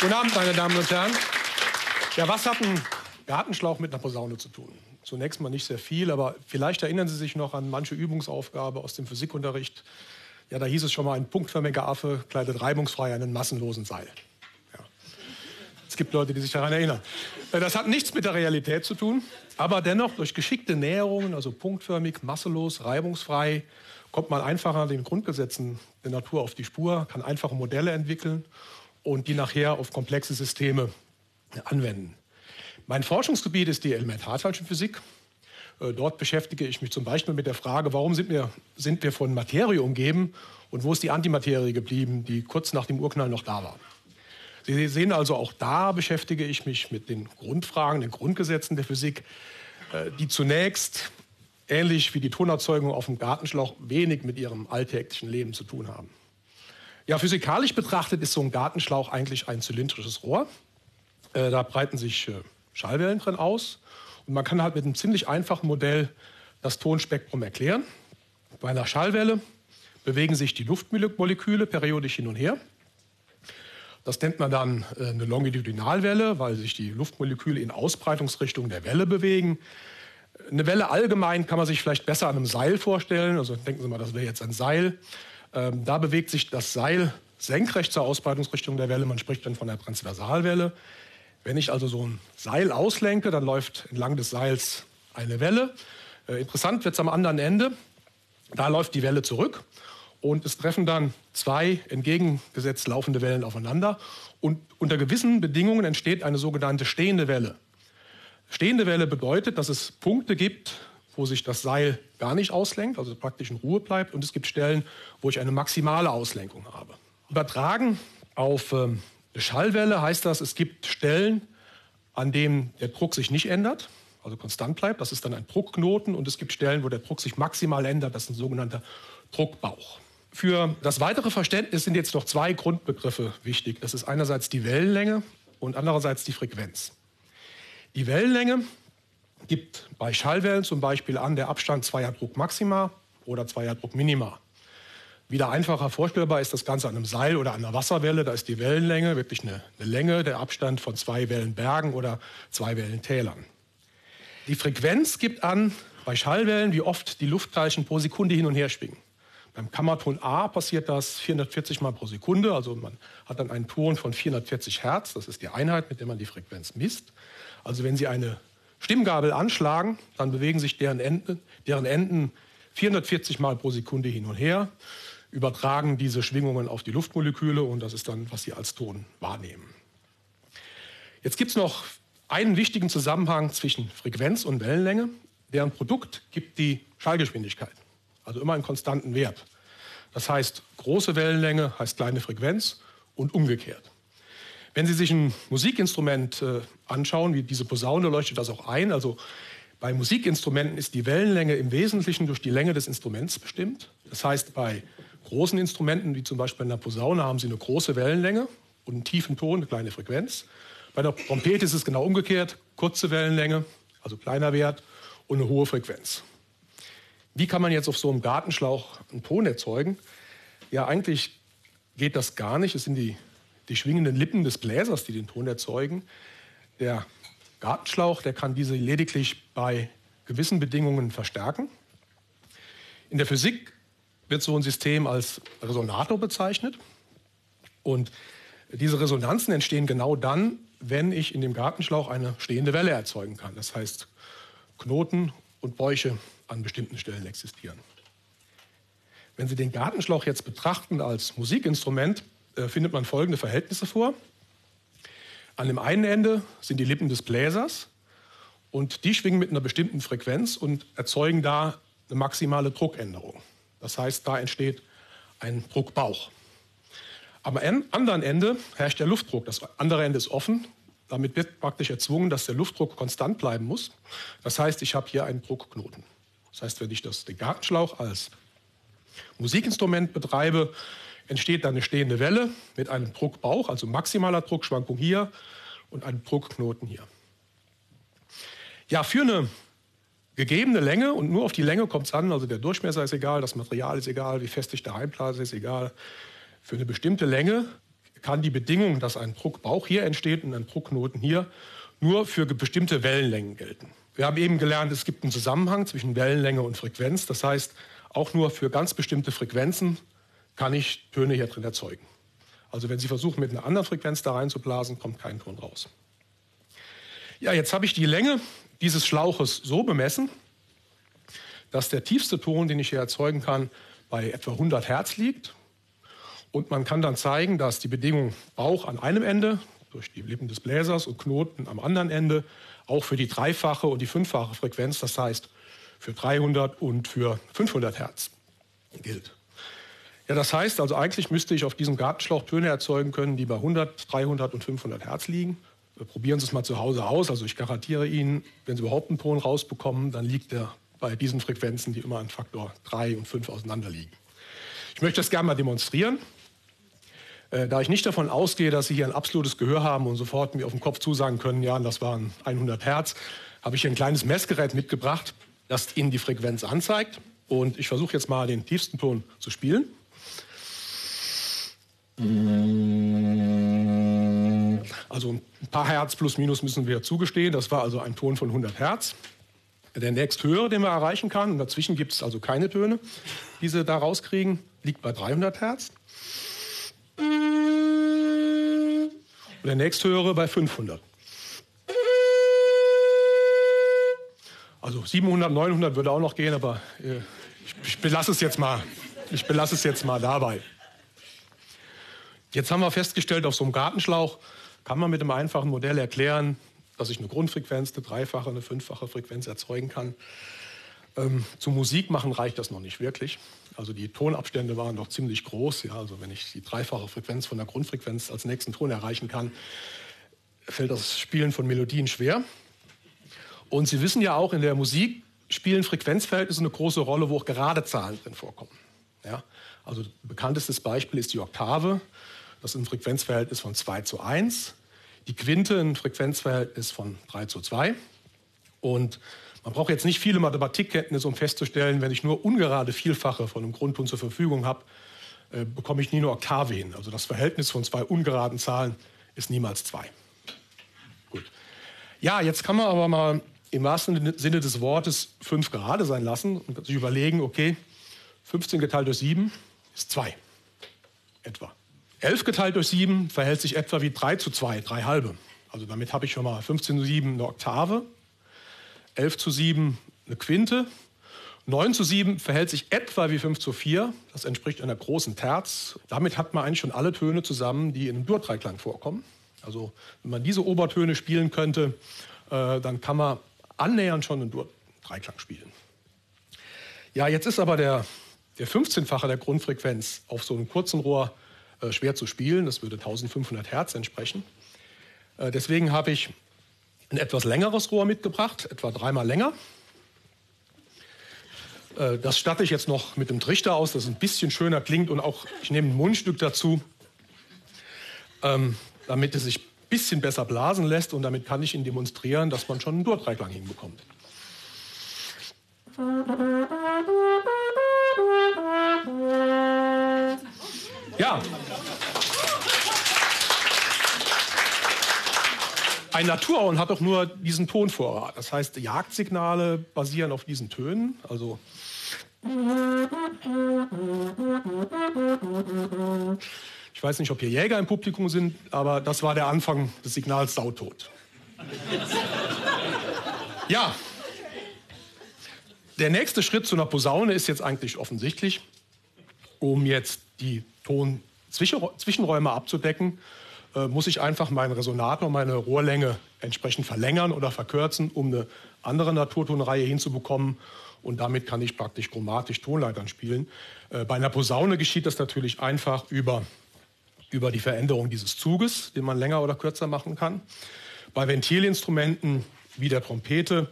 Guten Abend, meine Damen und Herren. Ja, was hat ein Gartenschlauch mit einer Posaune zu tun? Zunächst mal nicht sehr viel, aber vielleicht erinnern Sie sich noch an manche Übungsaufgabe aus dem Physikunterricht. Ja, da hieß es schon mal, ein punktförmiger Affe kleidet reibungsfrei einen massenlosen Seil. Ja. Es gibt Leute, die sich daran erinnern. Äh, das hat nichts mit der Realität zu tun, aber dennoch durch geschickte Näherungen, also punktförmig, masselos, reibungsfrei, kommt man einfacher den Grundgesetzen der Natur auf die Spur, kann einfache Modelle entwickeln und die nachher auf komplexe Systeme anwenden. Mein Forschungsgebiet ist die Elementarteilchenphysik. Äh, dort beschäftige ich mich zum Beispiel mit der Frage, warum sind wir, sind wir von Materie umgeben und wo ist die Antimaterie geblieben, die kurz nach dem Urknall noch da war. Sie sehen also, auch da beschäftige ich mich mit den Grundfragen, den Grundgesetzen der Physik, äh, die zunächst, ähnlich wie die Tonerzeugung auf dem Gartenschlauch, wenig mit ihrem alltäglichen Leben zu tun haben. Ja, physikalisch betrachtet ist so ein Gartenschlauch eigentlich ein zylindrisches Rohr. Äh, da breiten sich äh, Schallwellen drin aus. Und man kann halt mit einem ziemlich einfachen Modell das Tonspektrum erklären. Bei einer Schallwelle bewegen sich die Luftmoleküle periodisch hin und her. Das nennt man dann äh, eine Longitudinalwelle, weil sich die Luftmoleküle in Ausbreitungsrichtung der Welle bewegen. Eine Welle allgemein kann man sich vielleicht besser an einem Seil vorstellen. Also denken Sie mal, das wäre jetzt ein Seil. Ähm, da bewegt sich das Seil senkrecht zur Ausbreitungsrichtung der Welle. Man spricht dann von der Transversalwelle. Wenn ich also so ein Seil auslenke, dann läuft entlang des Seils eine Welle. Äh, interessant wird es am anderen Ende. Da läuft die Welle zurück und es treffen dann zwei entgegengesetzt laufende Wellen aufeinander. Und unter gewissen Bedingungen entsteht eine sogenannte stehende Welle. Stehende Welle bedeutet, dass es Punkte gibt, wo sich das Seil gar nicht auslenkt, also praktisch in Ruhe bleibt. Und es gibt Stellen, wo ich eine maximale Auslenkung habe. Übertragen auf ähm, eine Schallwelle heißt das, es gibt Stellen, an denen der Druck sich nicht ändert, also konstant bleibt. Das ist dann ein Druckknoten. Und es gibt Stellen, wo der Druck sich maximal ändert. Das ist ein sogenannter Druckbauch. Für das weitere Verständnis sind jetzt noch zwei Grundbegriffe wichtig. Das ist einerseits die Wellenlänge und andererseits die Frequenz. Die Wellenlänge gibt bei Schallwellen zum Beispiel an der Abstand zweier Druckmaxima oder zweier Druckminima. Wieder einfacher vorstellbar ist das Ganze an einem Seil oder an einer Wasserwelle. Da ist die Wellenlänge wirklich eine, eine Länge, der Abstand von zwei Wellenbergen oder zwei Wellentälern. Die Frequenz gibt an bei Schallwellen, wie oft die Luftteilchen pro Sekunde hin und her schwingen. Beim Kammerton A passiert das 440 Mal pro Sekunde. Also man hat dann einen Ton von 440 Hertz. Das ist die Einheit, mit der man die Frequenz misst. Also wenn Sie eine Stimmgabel anschlagen, dann bewegen sich deren Enden, deren Enden 440 Mal pro Sekunde hin und her, übertragen diese Schwingungen auf die Luftmoleküle und das ist dann, was Sie als Ton wahrnehmen. Jetzt gibt es noch einen wichtigen Zusammenhang zwischen Frequenz und Wellenlänge. Deren Produkt gibt die Schallgeschwindigkeit, also immer einen konstanten Wert. Das heißt, große Wellenlänge heißt kleine Frequenz und umgekehrt. Wenn Sie sich ein Musikinstrument äh, anschauen, wie diese Posaune leuchtet das auch ein. Also bei Musikinstrumenten ist die Wellenlänge im Wesentlichen durch die Länge des Instruments bestimmt. Das heißt, bei großen Instrumenten, wie zum Beispiel in der Posaune, haben Sie eine große Wellenlänge und einen tiefen Ton, eine kleine Frequenz. Bei der Trompete ist es genau umgekehrt, kurze Wellenlänge, also kleiner Wert und eine hohe Frequenz. Wie kann man jetzt auf so einem Gartenschlauch einen Ton erzeugen? Ja, eigentlich geht das gar nicht. Es sind die die schwingenden Lippen des Bläsers, die den Ton erzeugen. Der Gartenschlauch, der kann diese lediglich bei gewissen Bedingungen verstärken. In der Physik wird so ein System als Resonator bezeichnet. Und diese Resonanzen entstehen genau dann, wenn ich in dem Gartenschlauch eine stehende Welle erzeugen kann. Das heißt, Knoten und Bäuche an bestimmten Stellen existieren. Wenn Sie den Gartenschlauch jetzt betrachten als Musikinstrument, findet man folgende Verhältnisse vor. An dem einen Ende sind die Lippen des Bläsers und die schwingen mit einer bestimmten Frequenz und erzeugen da eine maximale Druckänderung. Das heißt, da entsteht ein Druckbauch. Am anderen Ende herrscht der Luftdruck. Das andere Ende ist offen. Damit wird praktisch erzwungen, dass der Luftdruck konstant bleiben muss. Das heißt, ich habe hier einen Druckknoten. Das heißt, wenn ich das, den Gartenschlauch als Musikinstrument betreibe, entsteht dann eine stehende Welle mit einem Druckbauch, also maximaler Druckschwankung hier und einem Druckknoten hier. Ja, für eine gegebene Länge und nur auf die Länge kommt es an, also der Durchmesser ist egal, das Material ist egal, wie fest ich der Heimblase ist egal. Für eine bestimmte Länge kann die Bedingung, dass ein Druckbauch hier entsteht und ein Druckknoten hier, nur für bestimmte Wellenlängen gelten. Wir haben eben gelernt, es gibt einen Zusammenhang zwischen Wellenlänge und Frequenz. Das heißt, auch nur für ganz bestimmte Frequenzen kann ich Töne hier drin erzeugen. Also wenn Sie versuchen, mit einer anderen Frequenz da reinzublasen, kommt kein Ton raus. Ja, jetzt habe ich die Länge dieses Schlauches so bemessen, dass der tiefste Ton, den ich hier erzeugen kann, bei etwa 100 Hertz liegt. Und man kann dann zeigen, dass die Bedingung Bauch an einem Ende durch die Lippen des Bläsers und Knoten am anderen Ende auch für die dreifache und die fünffache Frequenz, das heißt für 300 und für 500 Hertz gilt. Ja, das heißt also eigentlich müsste ich auf diesem Gartenschlauch Töne erzeugen können, die bei 100, 300 und 500 Hertz liegen. Probieren Sie es mal zu Hause aus. Also ich garantiere Ihnen, wenn Sie überhaupt einen Ton rausbekommen, dann liegt er bei diesen Frequenzen, die immer an Faktor 3 und 5 auseinander liegen. Ich möchte das gerne mal demonstrieren. Äh, da ich nicht davon ausgehe, dass Sie hier ein absolutes Gehör haben und sofort mir auf den Kopf zusagen können, ja, das waren 100 Hertz, habe ich hier ein kleines Messgerät mitgebracht, das Ihnen die Frequenz anzeigt. Und ich versuche jetzt mal den tiefsten Ton zu spielen. Also ein paar Hertz plus minus müssen wir zugestehen. Das war also ein Ton von 100 Hertz. Der nächsthöhere, den man erreichen kann, und dazwischen gibt es also keine Töne, die Sie da rauskriegen, liegt bei 300 Hertz. Und der nächsthöhere bei 500. Also 700, 900 würde auch noch gehen, aber äh, ich, belasse es jetzt mal. Ich belasse es jetzt mal dabei. Jetzt haben wir festgestellt, auf so einem Gartenschlauch kann man mit einem einfachen Modell erklären, dass ich eine Grundfrequenz, eine dreifache, eine fünffache Frequenz erzeugen kann. Ähm, zum Musik machen reicht das noch nicht wirklich. Also die Tonabstände waren doch ziemlich groß. Ja, also wenn ich die dreifache Frequenz von der Grundfrequenz als nächsten Ton erreichen kann, fällt das Spielen von Melodien schwer. Und Sie wissen ja auch, in der Musik spielen Frequenzverhältnisse eine große Rolle, wo auch gerade Zahlen drin vorkommen. Ja? Also bekanntestes Beispiel ist die Oktave. Das ist ein Frequenzverhältnis von 2 zu 1 die Quinte ein Frequenzverhältnis von 3 zu 2. Und man braucht jetzt nicht viele Mathematikkenntnisse, um festzustellen, wenn ich nur ungerade Vielfache von einem Grundton zur Verfügung habe, äh, bekomme ich nie eine Oktave hin. Also das Verhältnis von zwei ungeraden Zahlen ist niemals 2. Gut. Ja, jetzt kann man aber mal im wahrsten Sinne des Wortes 5 gerade sein lassen und sich überlegen, okay, 15 geteilt durch 7 ist 2 etwa. 11 geteilt durch 7 verhält sich etwa wie 3 zu 2, 3 halbe. Also damit habe ich schon mal 15 zu 7 eine Oktave, 11 zu 7 eine Quinte, 9 zu 7 verhält sich etwa wie 5 zu 4. Das entspricht einer großen Terz. Damit hat man eigentlich schon alle Töne zusammen, die in einem Dur-Dreiklang vorkommen. Also wenn man diese Obertöne spielen könnte, äh, dann kann man annähernd schon einen Dur-Dreiklang spielen. Ja, jetzt ist aber der, der 15-fache der Grundfrequenz auf so einem kurzen Rohr äh, schwer zu spielen. Das würde 1500 Hertz entsprechen. Äh, deswegen habe ich ein etwas längeres Rohr mitgebracht, etwa dreimal länger. Äh, das statte ich jetzt noch mit dem Trichter aus, das ein bisschen schöner klingt und auch ich nehme ein Mundstück dazu, ähm, damit es sich ein bisschen besser blasen lässt und damit kann ich Ihnen demonstrieren, dass man schon einen Dur-Dreiklang hinbekommt. Ja. Ein Naturhorn hat doch nur diesen Tonvorrat. Das heißt, Jagdsignale basieren auf diesen Tönen. Also ich weiß nicht, ob hier Jäger im Publikum sind, aber das war der Anfang des Signals Sautot. Ja, der nächste Schritt zu einer Posaune ist jetzt eigentlich offensichtlich, um jetzt die Tonzwischenräume abzudecken, muss ich einfach meinen Resonator, meine Rohrlänge entsprechend verlängern oder verkürzen, um eine andere Naturtonreihe hinzubekommen. Und damit kann ich praktisch chromatisch Tonleitern spielen. Äh, bei einer Posaune geschieht das natürlich einfach über, über die Veränderung dieses Zuges, den man länger oder kürzer machen kann. Bei Ventilinstrumenten wie der Trompete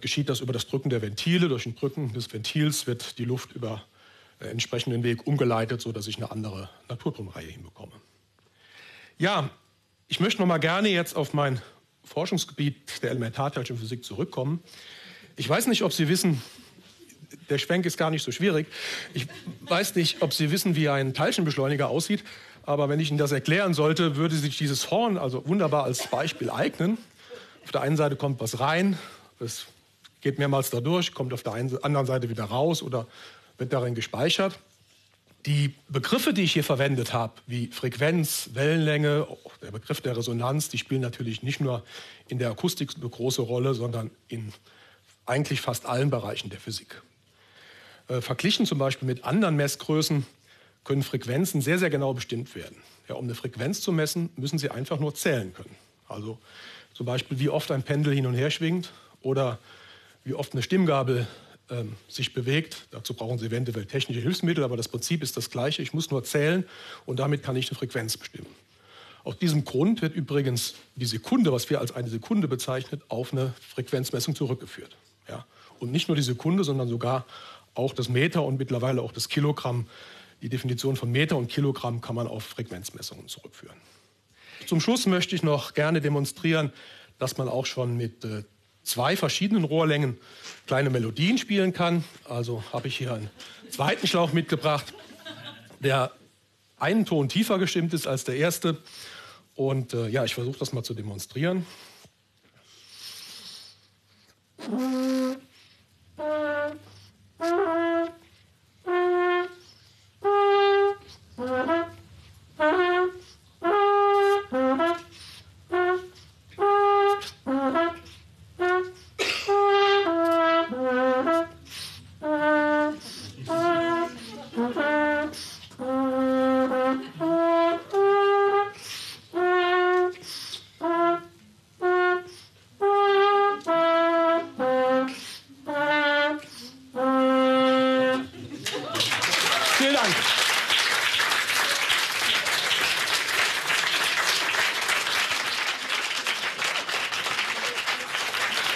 geschieht das über das Drücken der Ventile. Durch ein Drücken des Ventils wird die Luft über äh, entsprechenden Weg umgeleitet, sodass ich eine andere Naturtonreihe hinbekomme. Ja, ich möchte noch mal gerne jetzt auf mein Forschungsgebiet der Elementarteilchen Physik zurückkommen. Ich weiß nicht, ob Sie wissen, der Schwenk ist gar nicht so schwierig. Ich weiß nicht, ob Sie wissen, wie ein Teilchenbeschleuniger aussieht. Aber wenn ich Ihnen das erklären sollte, würde sich dieses Horn also wunderbar als Beispiel eignen. Auf der einen Seite kommt was rein, es geht mehrmals dadurch, kommt auf der anderen Seite wieder raus oder wird darin gespeichert. Die Begriffe, die ich hier verwendet habe, wie Frequenz, Wellenlänge, der Begriff der Resonanz, die spielen natürlich nicht nur in der Akustik eine große Rolle, sondern in eigentlich fast allen Bereichen der Physik. Äh, verglichen zum Beispiel mit anderen Messgrößen können Frequenzen sehr, sehr genau bestimmt werden. Ja, um eine Frequenz zu messen, müssen Sie einfach nur zählen können. Also zum Beispiel, wie oft ein Pendel hin und her schwingt oder wie oft eine Stimmgabel ähm, sich bewegt. Dazu brauchen Sie eventuell technische Hilfsmittel, aber das Prinzip ist das gleiche. Ich muss nur zählen und damit kann ich eine Frequenz bestimmen. Aus diesem Grund wird übrigens die Sekunde, was wir als eine Sekunde bezeichnen, auf eine Frequenzmessung zurückgeführt. Ja? Und nicht nur die Sekunde, sondern sogar auch das Meter und mittlerweile auch das Kilogramm. Die Definition von Meter und Kilogramm kann man auf Frequenzmessungen zurückführen. Zum Schluss möchte ich noch gerne demonstrieren, dass man auch schon mit äh, zwei verschiedenen Rohrlängen kleine Melodien spielen kann. Also habe ich hier einen zweiten Schlauch mitgebracht, der einen Ton tiefer gestimmt ist als der erste. Und äh, ja, ich versuche das mal zu demonstrieren.